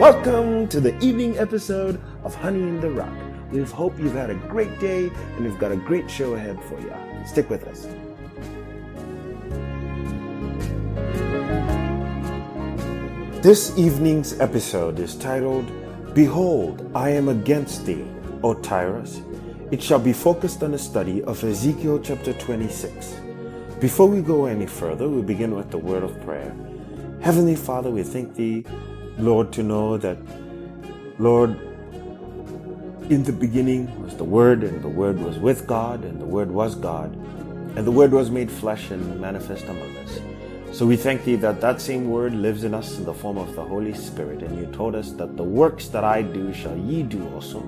Welcome to the evening episode of Honey in the Rock. We hope you've had a great day and we've got a great show ahead for you. Stick with us. This evening's episode is titled, Behold, I am against thee, O Tyrus. It shall be focused on a study of Ezekiel chapter 26. Before we go any further, we begin with the word of prayer. Heavenly Father, we thank thee, Lord, to know that, Lord, in the beginning was the Word, and the Word was with God, and the Word was God, and the Word was made flesh and manifest among us. So we thank thee that that same word lives in us in the form of the Holy Spirit. And you told us that the works that I do shall ye do also.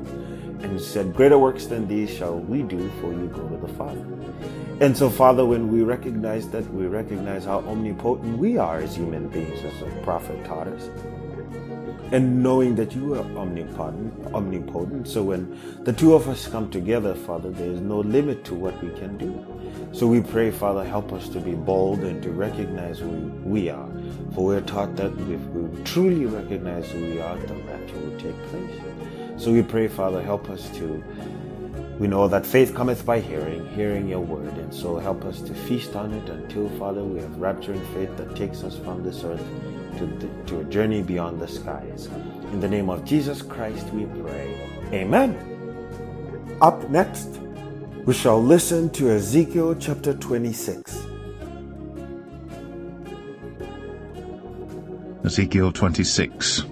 And said, Greater works than these shall we do, for you go to the Father. And so, Father, when we recognize that, we recognize how omnipotent we are as human beings, as the prophet taught us and knowing that you are omnipotent, omnipotent. So when the two of us come together, Father, there is no limit to what we can do. So we pray, Father, help us to be bold and to recognize who we are. For we're taught that if we truly recognize who we are, the rapture will take place. So we pray, Father, help us to we know that faith cometh by hearing, hearing your word, and so help us to feast on it until, Father, we have rapturing faith that takes us from this earth to, to a journey beyond the skies. In the name of Jesus Christ we pray. Amen. Up next, we shall listen to Ezekiel chapter 26. Ezekiel 26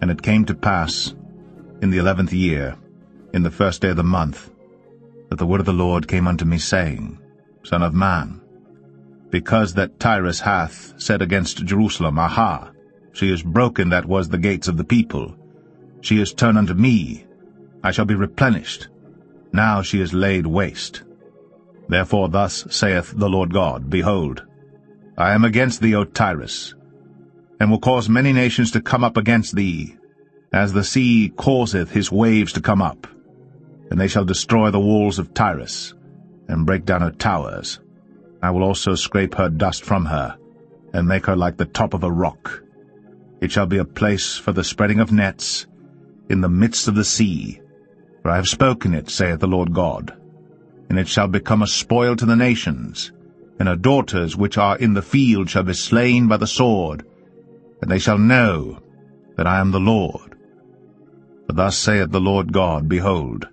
And it came to pass, in the eleventh year, in the first day of the month, that the word of the Lord came unto me, saying, Son of man, because that Tyrus hath said against Jerusalem, Aha, she is broken that was the gates of the people. She is turned unto me, I shall be replenished. Now she is laid waste. Therefore thus saith the Lord God, Behold, I am against thee, O Tyrus, and will cause many nations to come up against thee, as the sea causeth his waves to come up. And they shall destroy the walls of Tyrus, and break down her towers, I will also scrape her dust from her, and make her like the top of a rock. It shall be a place for the spreading of nets, in the midst of the sea. For I have spoken it, saith the Lord God. And it shall become a spoil to the nations, and her daughters which are in the field shall be slain by the sword, and they shall know that I am the Lord. For thus saith the Lord God, Behold,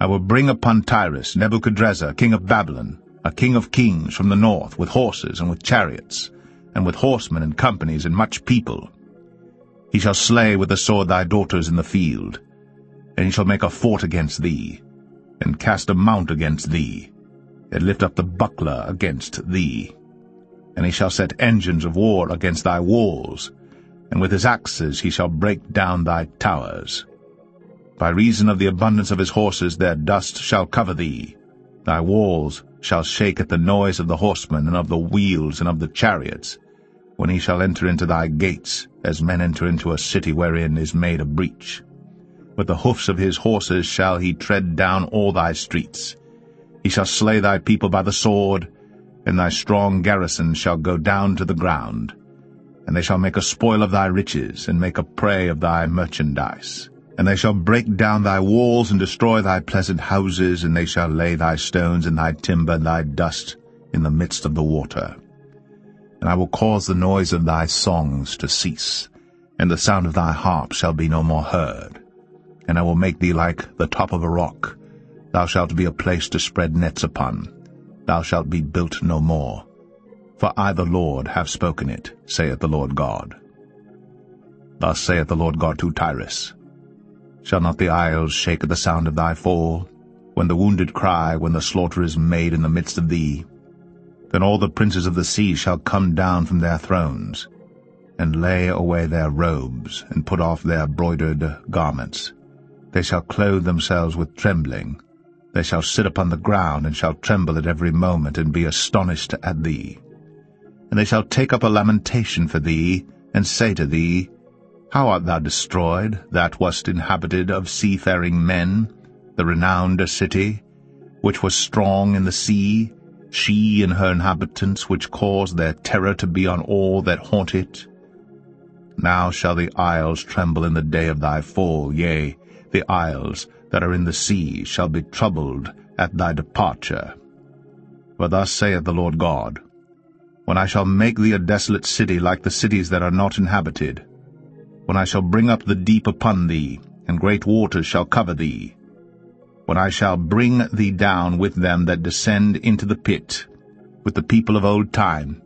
I will bring upon Tyrus Nebuchadrezzar, king of Babylon, a king of kings from the north, with horses and with chariots, and with horsemen and companies and much people. He shall slay with the sword thy daughters in the field, and he shall make a fort against thee, and cast a mount against thee, and lift up the buckler against thee. And he shall set engines of war against thy walls, and with his axes he shall break down thy towers. By reason of the abundance of his horses their dust shall cover thee, Thy walls shall shake at the noise of the horsemen, and of the wheels, and of the chariots, when he shall enter into thy gates, as men enter into a city wherein is made a breach. With the hoofs of his horses shall he tread down all thy streets. He shall slay thy people by the sword, and thy strong garrison shall go down to the ground. And they shall make a spoil of thy riches, and make a prey of thy merchandise. And they shall break down thy walls and destroy thy pleasant houses, and they shall lay thy stones and thy timber and thy dust in the midst of the water. And I will cause the noise of thy songs to cease, and the sound of thy harp shall be no more heard. And I will make thee like the top of a rock. Thou shalt be a place to spread nets upon. Thou shalt be built no more. For I the Lord have spoken it, saith the Lord God. Thus saith the Lord God to Tyrus, Shall not the isles shake at the sound of thy fall, when the wounded cry, when the slaughter is made in the midst of thee? Then all the princes of the sea shall come down from their thrones, and lay away their robes, and put off their broidered garments. They shall clothe themselves with trembling. They shall sit upon the ground, and shall tremble at every moment, and be astonished at thee. And they shall take up a lamentation for thee, and say to thee, how art thou destroyed, that wast inhabited of seafaring men, the renowned city, which was strong in the sea, she and her inhabitants, which caused their terror to be on all that haunt it? Now shall the isles tremble in the day of thy fall, yea, the isles that are in the sea shall be troubled at thy departure. For thus saith the Lord God, When I shall make thee a desolate city like the cities that are not inhabited, when I shall bring up the deep upon thee, and great waters shall cover thee, when I shall bring thee down with them that descend into the pit, with the people of old time,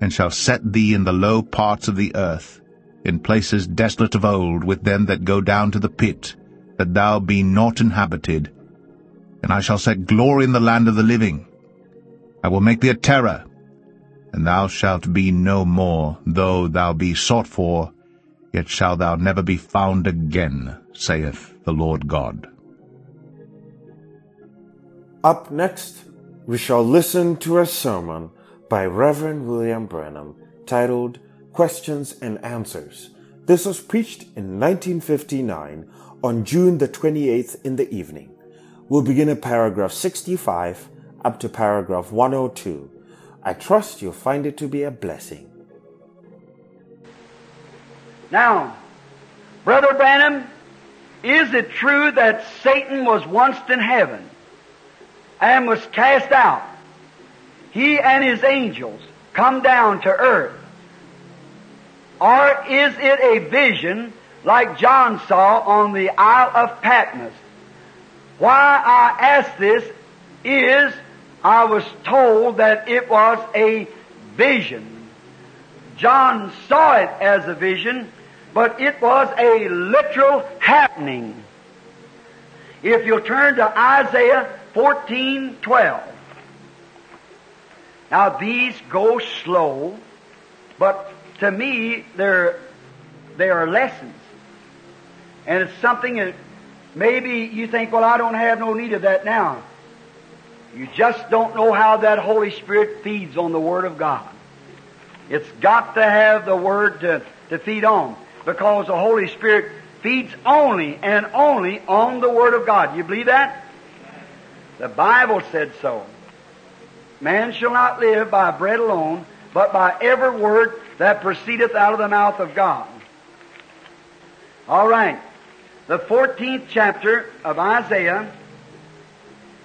and shall set thee in the low parts of the earth, in places desolate of old, with them that go down to the pit, that thou be not inhabited. And I shall set glory in the land of the living. I will make thee a terror, and thou shalt be no more, though thou be sought for, yet shalt thou never be found again, saith the Lord God. Up next, we shall listen to a sermon by Reverend William Branham titled Questions and Answers. This was preached in 1959 on June the 28th in the evening. We'll begin at paragraph 65 up to paragraph 102. I trust you'll find it to be a blessing. Now, Brother Branham, is it true that Satan was once in heaven and was cast out? He and his angels come down to earth. Or is it a vision like John saw on the Isle of Patmos? Why I ask this is I was told that it was a vision. John saw it as a vision, but it was a literal happening. If you'll turn to Isaiah 14, 12. Now these go slow, but to me they're, they are lessons. And it's something that maybe you think, well, I don't have no need of that now. You just don't know how that Holy Spirit feeds on the Word of God. It's got to have the Word to, to feed on because the Holy Spirit feeds only and only on the Word of God. You believe that? The Bible said so. Man shall not live by bread alone, but by every word that proceedeth out of the mouth of God. All right. The 14th chapter of Isaiah,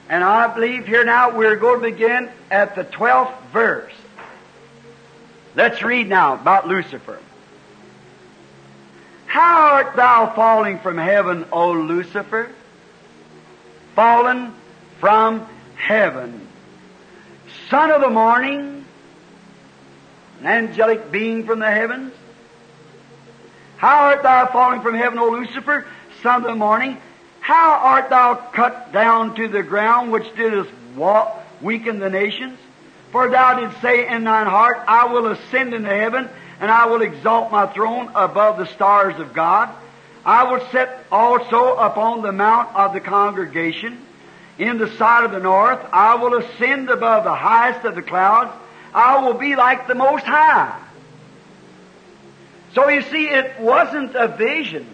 and I believe here now we're going to begin at the 12th verse. Let's read now about Lucifer. How art thou falling from heaven, O Lucifer? Fallen from heaven. Son of the morning, an angelic being from the heavens. How art thou falling from heaven, O Lucifer, son of the morning? How art thou cut down to the ground, which didst walk, weaken the nations? For thou didst say in thine heart, I will ascend into heaven, and I will exalt my throne above the stars of God. I will sit also upon the mount of the congregation in the side of the north. I will ascend above the highest of the clouds. I will be like the Most High. So you see, it wasn't a vision.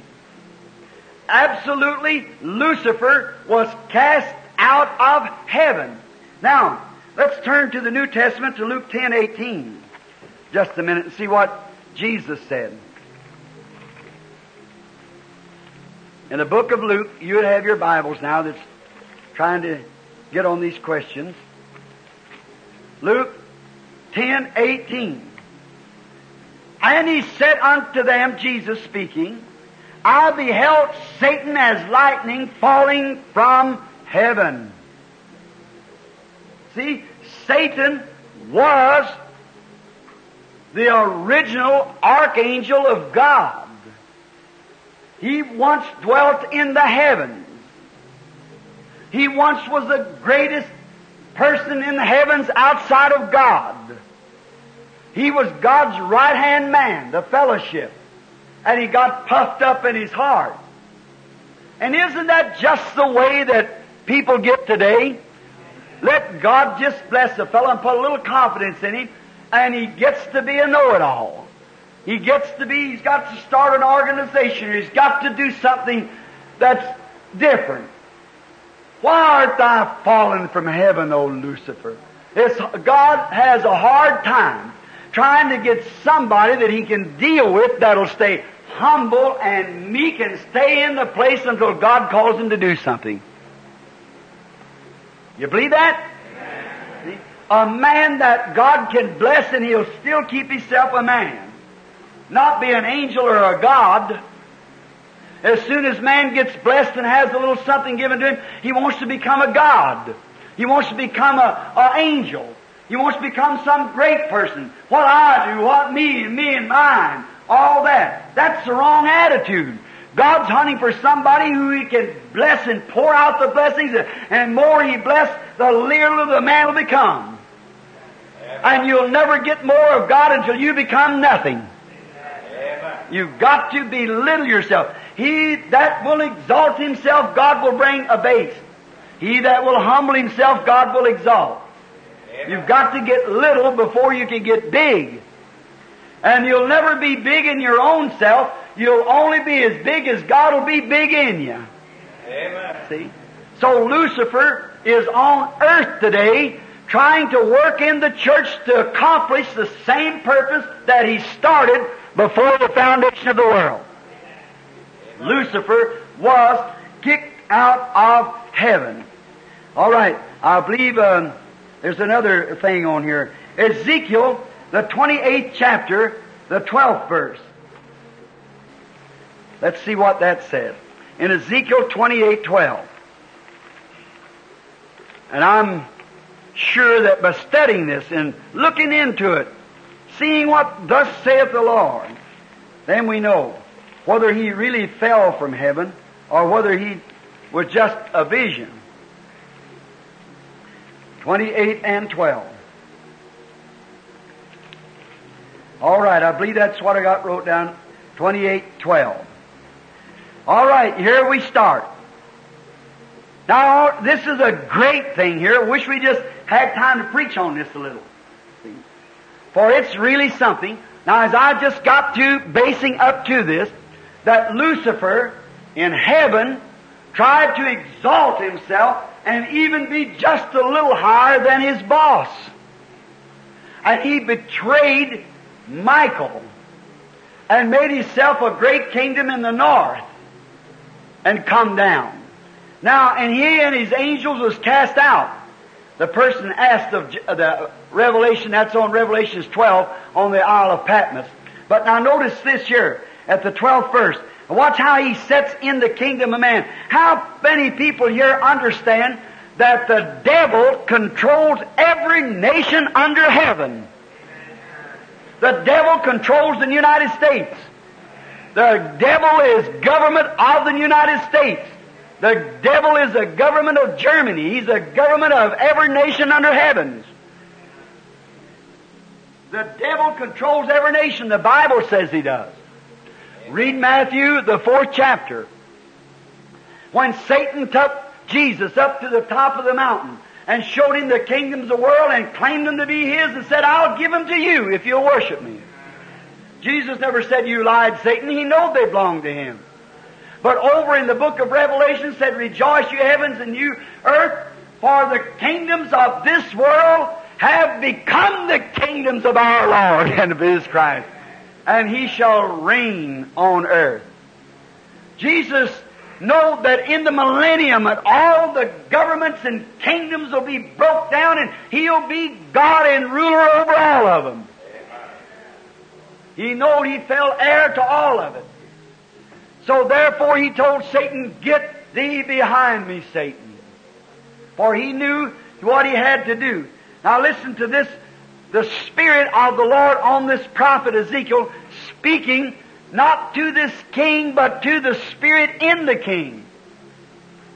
Absolutely, Lucifer was cast out of heaven. Now, let's turn to the New Testament to Luke 10, 18. Just a minute and see what Jesus said. In the book of Luke, you would have your Bibles now that's trying to get on these questions. Luke 10, 18. And he said unto them, Jesus speaking, I beheld Satan as lightning falling from heaven. See, Satan was the original archangel of God. He once dwelt in the heavens. He once was the greatest person in the heavens outside of God. He was God's right hand man, the fellowship. And he got puffed up in his heart. And isn't that just the way that people get today? Let God just bless the fellow and put a little confidence in him, and he gets to be a know-it-all. He gets to be, he's got to start an organization, he's got to do something that's different. Why art thou fallen from heaven, O Lucifer? It's, God has a hard time trying to get somebody that he can deal with that'll stay humble and meek and stay in the place until God calls him to do something. You believe that? A man that God can bless and he'll still keep himself a man. Not be an angel or a God. As soon as man gets blessed and has a little something given to him, he wants to become a God. He wants to become a, a angel. He wants to become some great person. What I do, what me, and me and mine, all that. That's the wrong attitude. God's hunting for somebody who He can bless and pour out the blessings, and more He bless, the littler the man will become. And you'll never get more of God until you become nothing. You've got to belittle yourself. He that will exalt himself, God will bring a base. He that will humble himself, God will exalt. You've got to get little before you can get big. And you'll never be big in your own self. You'll only be as big as God will be big in you. Amen. See? So Lucifer is on earth today trying to work in the church to accomplish the same purpose that he started before the foundation of the world. Lucifer was kicked out of heaven. All right, I believe um, there's another thing on here. Ezekiel, the 28th chapter, the 12th verse. Let's see what that says. In Ezekiel 28, 12. And I'm sure that by studying this and looking into it, seeing what thus saith the Lord, then we know whether he really fell from heaven or whether he was just a vision. 28 and 12. All right, I believe that's what I got wrote down. 28, 12. All right, here we start. Now, this is a great thing here. I Wish we just had time to preach on this a little. See? For it's really something. Now, as I just got to basing up to this, that Lucifer in heaven tried to exalt himself and even be just a little higher than his boss. And he betrayed Michael and made himself a great kingdom in the north and come down. Now, and he and his angels was cast out. The person asked of uh, the Revelation, that's on Revelations 12 on the Isle of Patmos. But now notice this here at the 12th verse. Watch how he sets in the kingdom of man. How many people here understand that the devil controls every nation under heaven? The devil controls the United States. The devil is government of the United States. The devil is the government of Germany. He's the government of every nation under heavens. The devil controls every nation. The Bible says he does. Read Matthew, the fourth chapter. When Satan took Jesus up to the top of the mountain and showed him the kingdoms of the world and claimed them to be his and said, I'll give them to you if you'll worship me. Jesus never said you lied, Satan. He knew they belonged to him. But over in the book of Revelation said, Rejoice, you heavens and you earth, for the kingdoms of this world have become the kingdoms of our Lord and of His Christ. And He shall reign on earth. Jesus know that in the millennium that all the governments and kingdoms will be broke down and He'll be God and ruler over all of them. He knowed He fell heir to all of it. So therefore He told Satan, Get thee behind me, Satan. For He knew what He had to do. Now listen to this, the Spirit of the Lord on this prophet Ezekiel speaking not to this king, but to the Spirit in the king.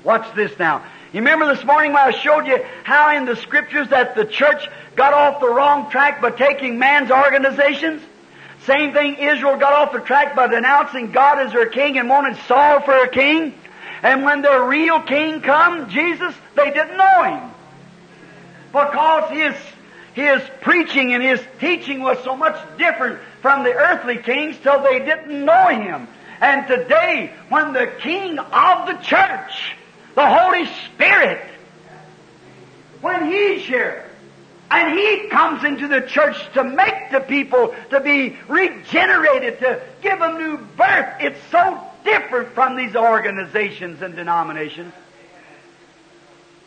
Watch this now. You remember this morning when I showed you how in the scriptures that the church got off the wrong track by taking man's organizations? Same thing, Israel got off the track by denouncing God as their king and wanted Saul for a king. And when their real king come, Jesus, they didn't know him. Because his, his preaching and his teaching was so much different from the earthly kings till they didn't know him. And today, when the king of the church, the Holy Spirit, when he's here, And He comes into the church to make the people to be regenerated, to give them new birth. It's so different from these organizations and denominations.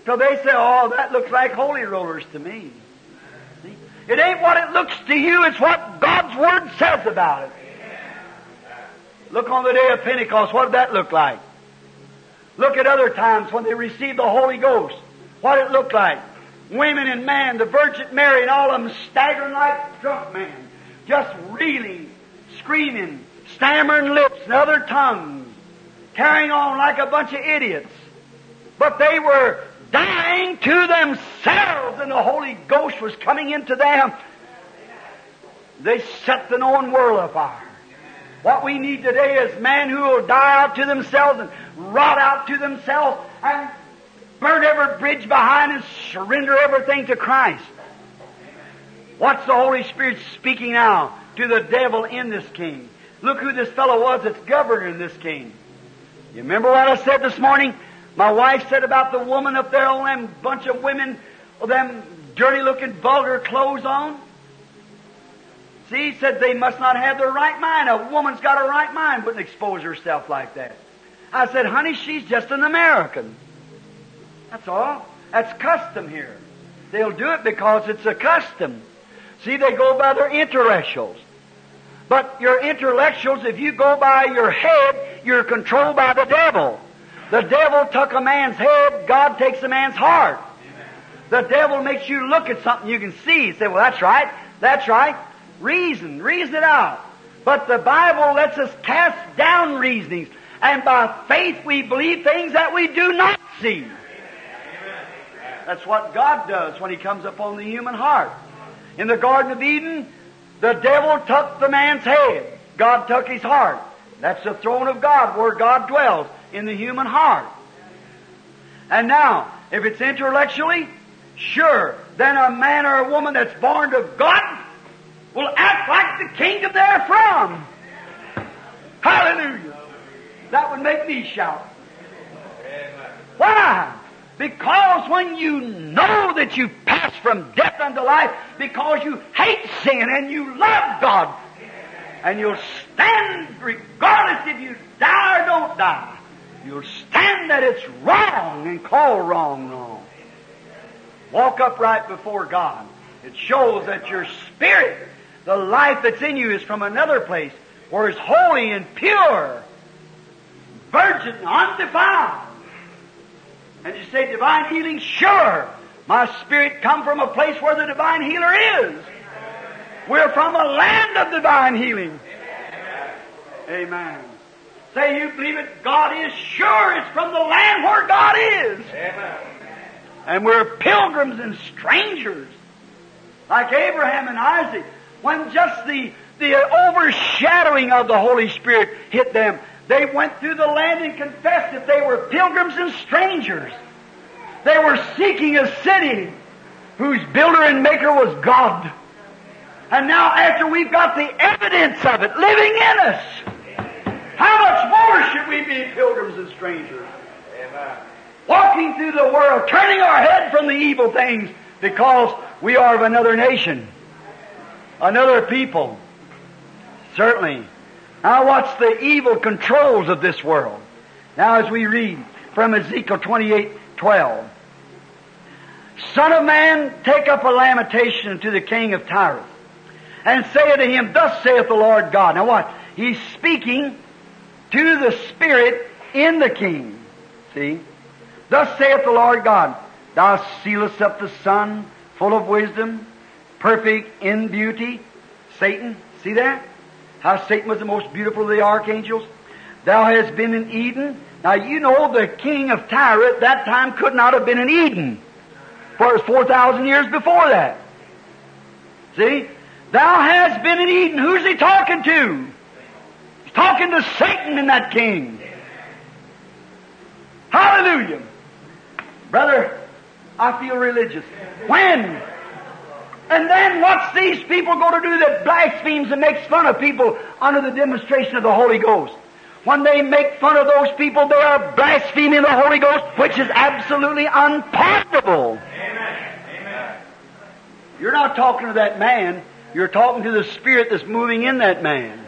So they say, oh, that looks like holy rollers to me. See? It ain't what it looks to you, it's what God's Word says about it. Look on the day of Pentecost, what did that look like? Look at other times when they received the Holy Ghost. What it look like? Women and men, the Virgin Mary and all of them staggering like drunk men, just reeling, screaming, stammering lips and other tongues, carrying on like a bunch of idiots. But they were dying to themselves and the Holy Ghost was coming into them. They set the known world afire. What we need today is men who will die out to themselves and rot out to themselves and burn every bridge behind and surrender everything to Christ. What's the Holy Spirit speaking now to the devil in this king? Look who this fellow was that's governing this king. You remember what I said this morning? My wife said about the woman up there, all them bunch of women with them dirty looking vulgar clothes on. See, said they must not have their right mind. A woman's got a right mind, wouldn't expose herself like that. I said, honey, she's just an American. That's all. That's custom here. They'll do it because it's a custom. See, they go by their intellectuals. But your intellectuals, if you go by your head, you're controlled by the devil. The devil took a man's head, God takes a man's heart. The devil makes you look at something you can see. You say, well, that's right, that's right. Reason, reason it out. But the Bible lets us cast down reasonings. And by faith we believe things that we do not see. That's what God does when He comes upon the human heart. In the Garden of Eden, the devil took the man's head. God took his heart. That's the throne of God where God dwells in the human heart. And now, if it's intellectually, sure, then a man or a woman that's born of God will act like the kingdom they're from. Hallelujah. That would make me shout. Why? Because when you know that you pass from death unto life, because you hate sin and you love God, and you'll stand regardless if you die or don't die. You'll stand that it's wrong and call wrong wrong. Walk upright before God. It shows that your spirit, the life that's in you, is from another place where it's holy and pure, virgin, undefiled. And you say divine healing? Sure. My spirit come from a place where the divine healer is. We're from a land of divine healing. Amen. Say you believe it, God is sure it's from the land where God is. And we're pilgrims and strangers. Like Abraham and Isaac. When just the, the overshadowing of the Holy Spirit hit them, they went through the land and confessed that they were pilgrims and strangers. They were seeking a city whose builder and maker was God. And now after we've got the evidence of it living in us, how much more should we be pilgrims and strangers? Amen. Walking through the world, turning our head from the evil things because we are of another nation, another people. Certainly. Now watch the evil controls of this world. Now as we read from Ezekiel 28, 12. Son of man, take up a lamentation to the king of Tyrus and say unto him, Thus saith the Lord God. Now what? He's speaking to the Spirit in the King. See? Thus saith the Lord God, Thou sealest up the sun, full of wisdom, perfect in beauty. Satan, see that? How Satan was the most beautiful of the archangels. Thou hast been in Eden. Now you know the king of Tyre at that time could not have been in Eden. For it was 4,000 years before that. See? Thou hast been in Eden. Who's he talking to? He's talking to Satan and that king. Hallelujah. Brother, I feel religious. When? And then what's these people going to do that blasphemes and makes fun of people under the demonstration of the Holy Ghost? When they make fun of those people, they are blaspheming the Holy Ghost, which is absolutely unpardonable. amen. You're not talking to that man. You're talking to the spirit that's moving in that man.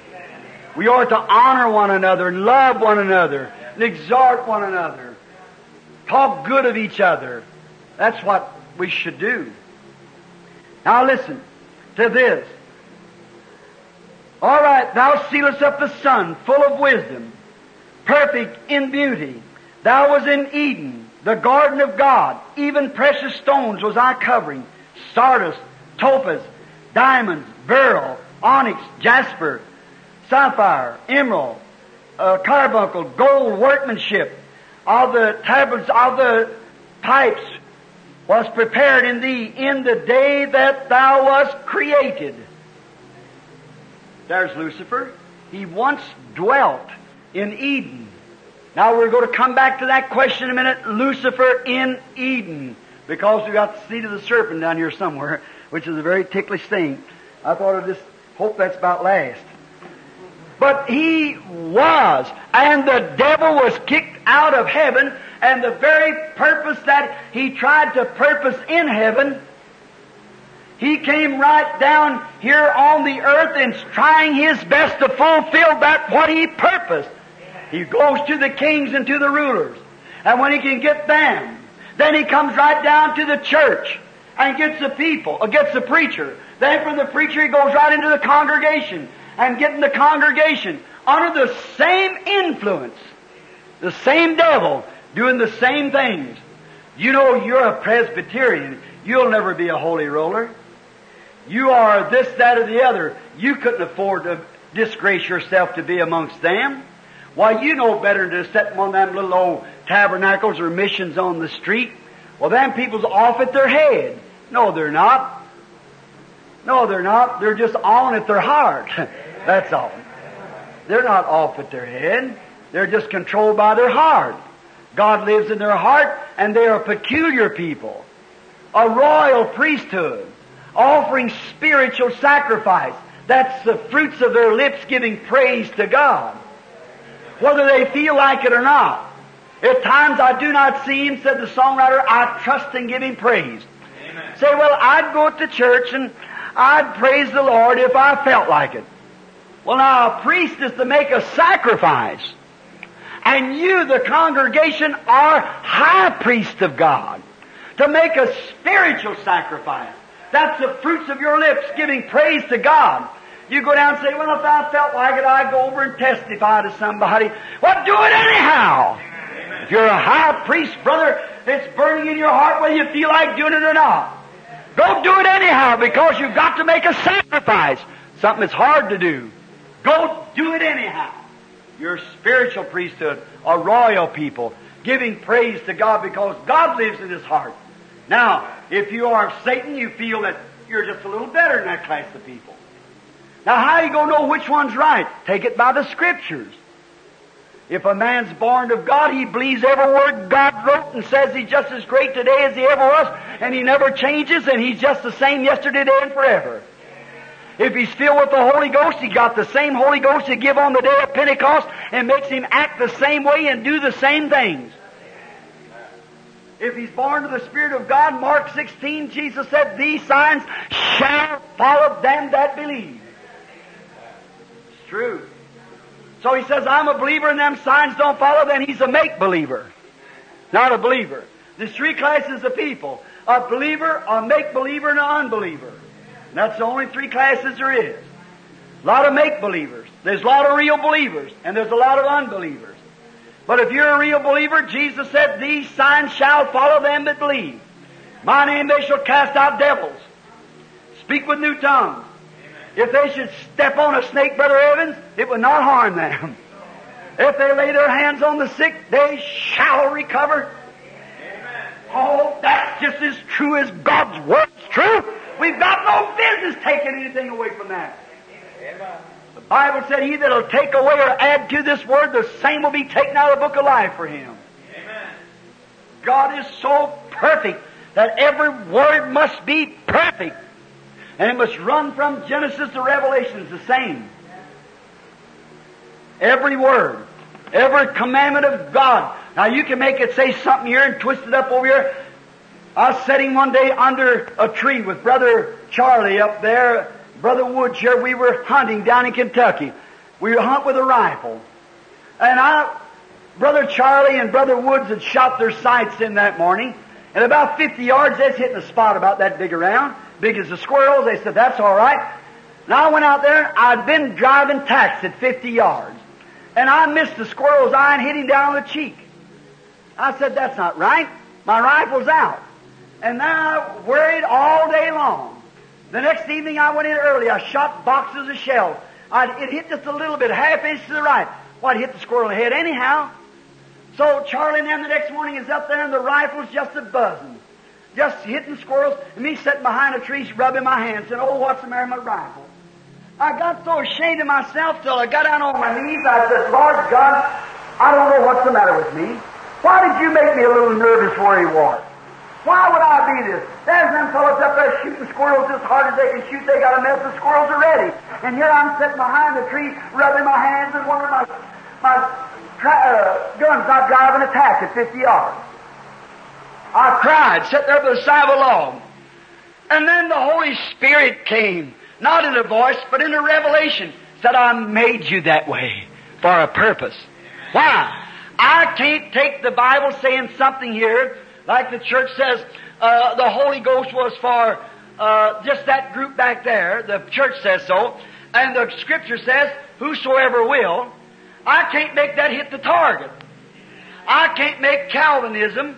We are to honor one another love one another and exhort one another. Talk good of each other. That's what we should do. Now listen to this. All right, thou sealest up the sun, full of wisdom, perfect in beauty. Thou was in Eden, the garden of God. Even precious stones was I covering. Sardis, topaz, diamonds, beryl, onyx, jasper, sapphire, emerald, uh, carbuncle, gold workmanship. All the tablets, all the pipes was prepared in thee in the day that thou wast created. There's Lucifer. He once dwelt in Eden. Now we're going to come back to that question in a minute. Lucifer in Eden. Because we got the seed of the serpent down here somewhere, which is a very ticklish thing. I thought I'd just hope that's about last. But he was, and the devil was kicked out of heaven, and the very purpose that he tried to purpose in heaven he came right down here on the earth and trying his best to fulfill that what he purposed. He goes to the kings and to the rulers. And when he can get them, then he comes right down to the church and gets the people, or gets the preacher. Then from the preacher he goes right into the congregation and getting the congregation under the same influence. The same devil doing the same things. You know you're a Presbyterian. You'll never be a holy roller. You are this, that, or the other. You couldn't afford to disgrace yourself to be amongst them. Why, you know better than to set one of them little old tabernacles or missions on the street. Well, them people's off at their head. No, they're not. No, they're not. They're just on at their heart. That's all. They're not off at their head. They're just controlled by their heart. God lives in their heart, and they are a peculiar people. A royal priesthood offering spiritual sacrifice. That's the fruits of their lips giving praise to God. Whether they feel like it or not. At times I do not see him, said the songwriter, I trust and give him praise. Amen. Say, well, I'd go to church and I'd praise the Lord if I felt like it. Well, now a priest is to make a sacrifice. And you, the congregation, are high priest of God. To make a spiritual sacrifice. That's the fruits of your lips giving praise to God. You go down and say, well, if I felt like it, I'd go over and testify to somebody. Well, do it anyhow. Amen. If you're a high priest, brother, it's burning in your heart whether you feel like doing it or not. Go do it anyhow because you've got to make a sacrifice. Something that's hard to do. Go do it anyhow. You're a spiritual priesthood, a royal people, giving praise to God because God lives in his heart. Now, if you are Satan, you feel that you're just a little better than that class of people. Now, how are you going to know which one's right? Take it by the Scriptures. If a man's born of God, he believes every word God wrote and says he's just as great today as he ever was, and he never changes, and he's just the same yesterday, today, and forever. If he's filled with the Holy Ghost, he got the same Holy Ghost he give on the day of Pentecost and makes him act the same way and do the same things. If he's born of the Spirit of God, Mark 16, Jesus said, These signs shall follow them that believe. It's true. So he says, I'm a believer and them signs don't follow, then he's a make believer. Not a believer. There's three classes of people. A believer, a make believer, and an unbeliever. And that's the only three classes there is. A lot of make believers. There's a lot of real believers. And there's a lot of unbelievers. But if you're a real believer, Jesus said, These signs shall follow them that believe. My name they shall cast out devils, speak with new tongues. If they should step on a snake, Brother Evans, it would not harm them. If they lay their hands on the sick, they shall recover. Oh, that's just as true as God's word's true. We've got no business taking anything away from that. The Bible said, He that'll take away or add to this word, the same will be taken out of the book of life for him. Amen. God is so perfect that every word must be perfect. And it must run from Genesis to Revelation. It's the same. Every word, every commandment of God. Now you can make it say something here and twist it up over here. I was sitting one day under a tree with Brother Charlie up there, Brother Woods here, we were hunting down in Kentucky. We were hunt with a rifle. And I, Brother Charlie and Brother Woods had shot their sights in that morning. And about 50 yards, that's hitting a spot about that big around, big as a squirrel. They said, that's all right. And I went out there, I'd been driving tacks at 50 yards. And I missed the squirrel's eye and hit him down on the cheek. I said, that's not right. My rifle's out. And I worried all day long. The next evening I went in early. I shot boxes of shells. I, it hit just a little bit, half inch to the right. Well, it hit the squirrel in the head anyhow. So Charlie and them the next morning is up there and the rifle's just a buzzing. Just hitting squirrels and me sitting behind a tree rubbing my hands saying, oh, what's the matter with my rifle? I got so ashamed of myself till I got down on my knees. I said, Lord God, I don't know what's the matter with me. Why did you make me a little nervous where he was? Why would I be this? There's them fellows up there shooting squirrels as hard as they can shoot. They got a mess of squirrels already. And here I'm sitting behind the tree, rubbing my hands and one of my, my tra- uh, gun's not driving a tack at 50 yards. I cried, sitting there by the side of a log. And then the Holy Spirit came, not in a voice, but in a revelation, said, I made you that way for a purpose. Why? I can't take the Bible saying something here like the church says, uh, the Holy Ghost was for uh, just that group back there. The church says so. And the scripture says, whosoever will. I can't make that hit the target. I can't make Calvinism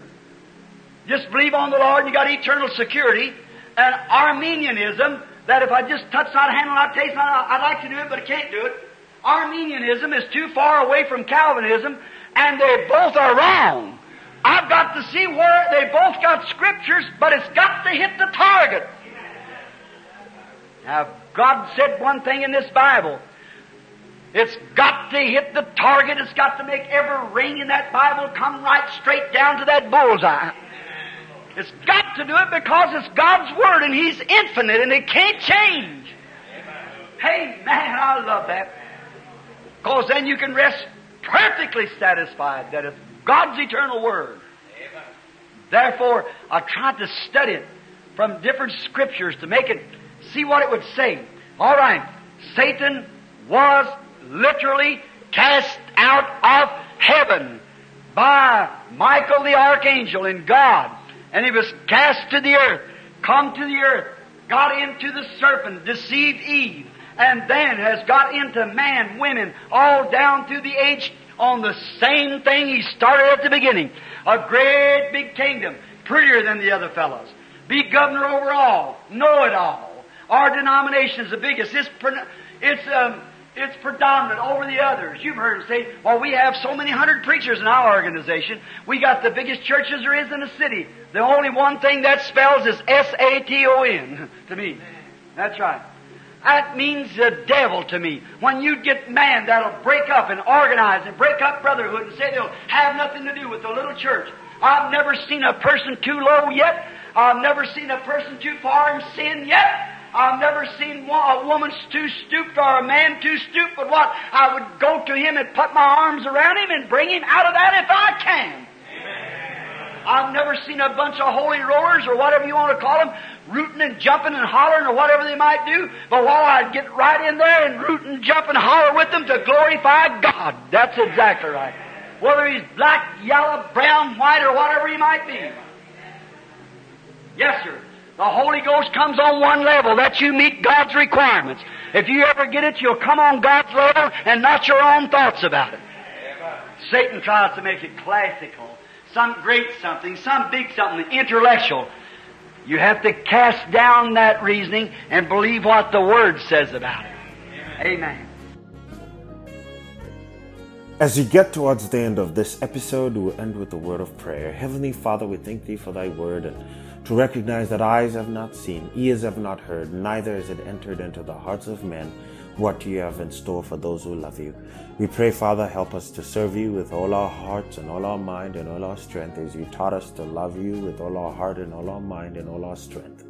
just believe on the Lord and you got eternal security. And Arminianism that if I just touch not, handle not, taste not, I'd like to do it, but I can't do it. Arminianism is too far away from Calvinism, and they both are wrong. I've got to see where they both got scriptures, but it's got to hit the target. Now, God said one thing in this Bible. It's got to hit the target. It's got to make every ring in that Bible come right straight down to that bullseye. It's got to do it because it's God's Word and He's infinite and it can't change. Hey, man, I love that. Because then you can rest perfectly satisfied that it's God's eternal Word. Therefore, I tried to study it from different scriptures to make it see what it would say. All right, Satan was literally cast out of heaven by Michael the archangel and God, and he was cast to the earth, come to the earth, got into the serpent, deceived Eve, and then has got into man, women, all down through the age on the same thing he started at the beginning. A great big kingdom, prettier than the other fellows. Be governor over all, know it all. Our denomination is the biggest. It's, it's, um, it's predominant over the others. You've heard it say, well, we have so many hundred preachers in our organization. We got the biggest churches there is in the city. The only one thing that spells is S-A-T-O-N to me. That's right. That means the devil to me. When you get man that'll break up and organize and break up brotherhood and say they'll have nothing to do with the little church. I've never seen a person too low yet. I've never seen a person too far in sin yet. I've never seen a woman too stooped or a man too stooped, but what? I would go to him and put my arms around him and bring him out of that if I can. I've never seen a bunch of holy rollers or whatever you want to call them rooting and jumping and hollering or whatever they might do. But while I'd get right in there and root and jump and holler with them to glorify God. That's exactly right. Whether he's black, yellow, brown, white, or whatever he might be. Yes, sir. The Holy Ghost comes on one level, that you meet God's requirements. If you ever get it, you'll come on God's level and not your own thoughts about it. Satan tries to make it classical, some great something, some big something, intellectual. You have to cast down that reasoning and believe what the Word says about it. Amen. As we get towards the end of this episode, we'll end with a word of prayer. Heavenly Father, we thank Thee for Thy Word and to recognize that eyes have not seen, ears have not heard, neither has it entered into the hearts of men what you have in store for those who love you. We pray, Father, help us to serve you with all our hearts and all our mind and all our strength as you taught us to love you with all our heart and all our mind and all our strength.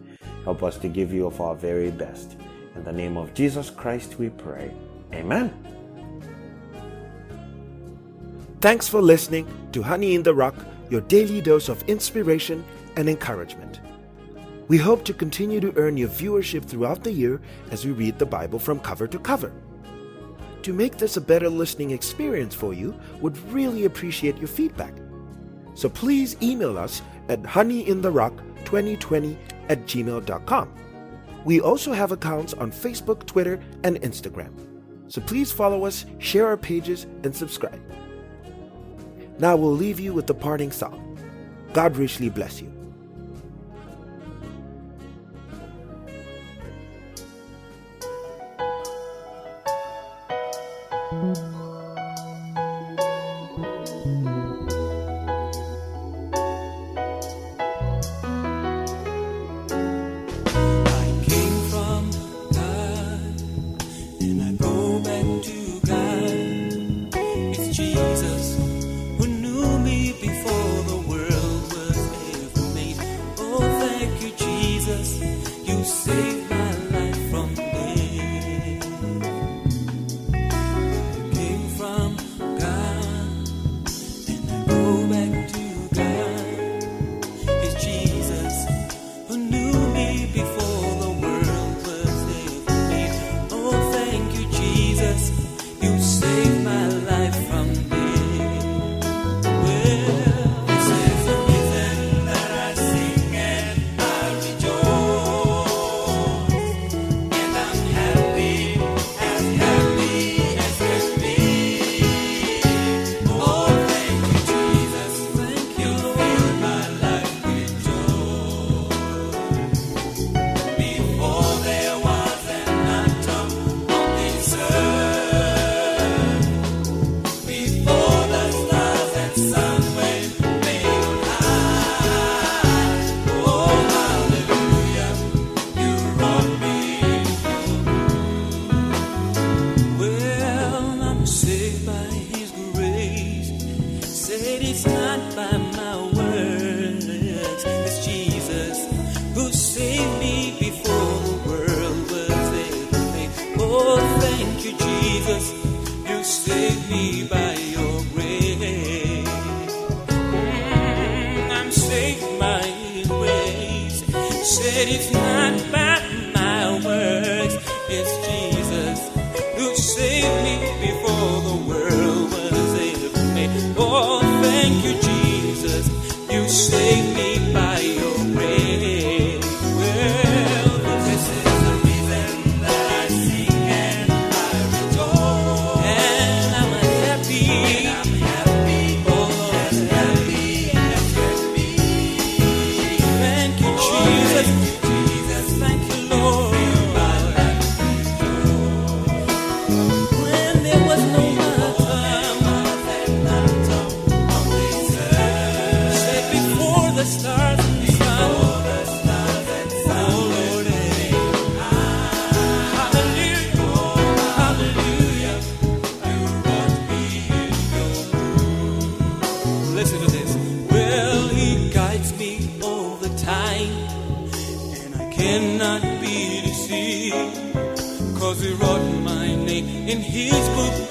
Help us to give you of our very best. In the name of Jesus Christ we pray. Amen. Thanks for listening to Honey in the Rock, your daily dose of inspiration and encouragement. We hope to continue to earn your viewership throughout the year as we read the Bible from cover to cover. To make this a better listening experience for you, would really appreciate your feedback. So please email us at honeyintherock2020 at gmail.com. We also have accounts on Facebook, Twitter, and Instagram. So please follow us, share our pages, and subscribe. Now we'll leave you with the parting song. God richly bless you. said it's not bad. cannot be deceived. Cause he wrote my name in his book.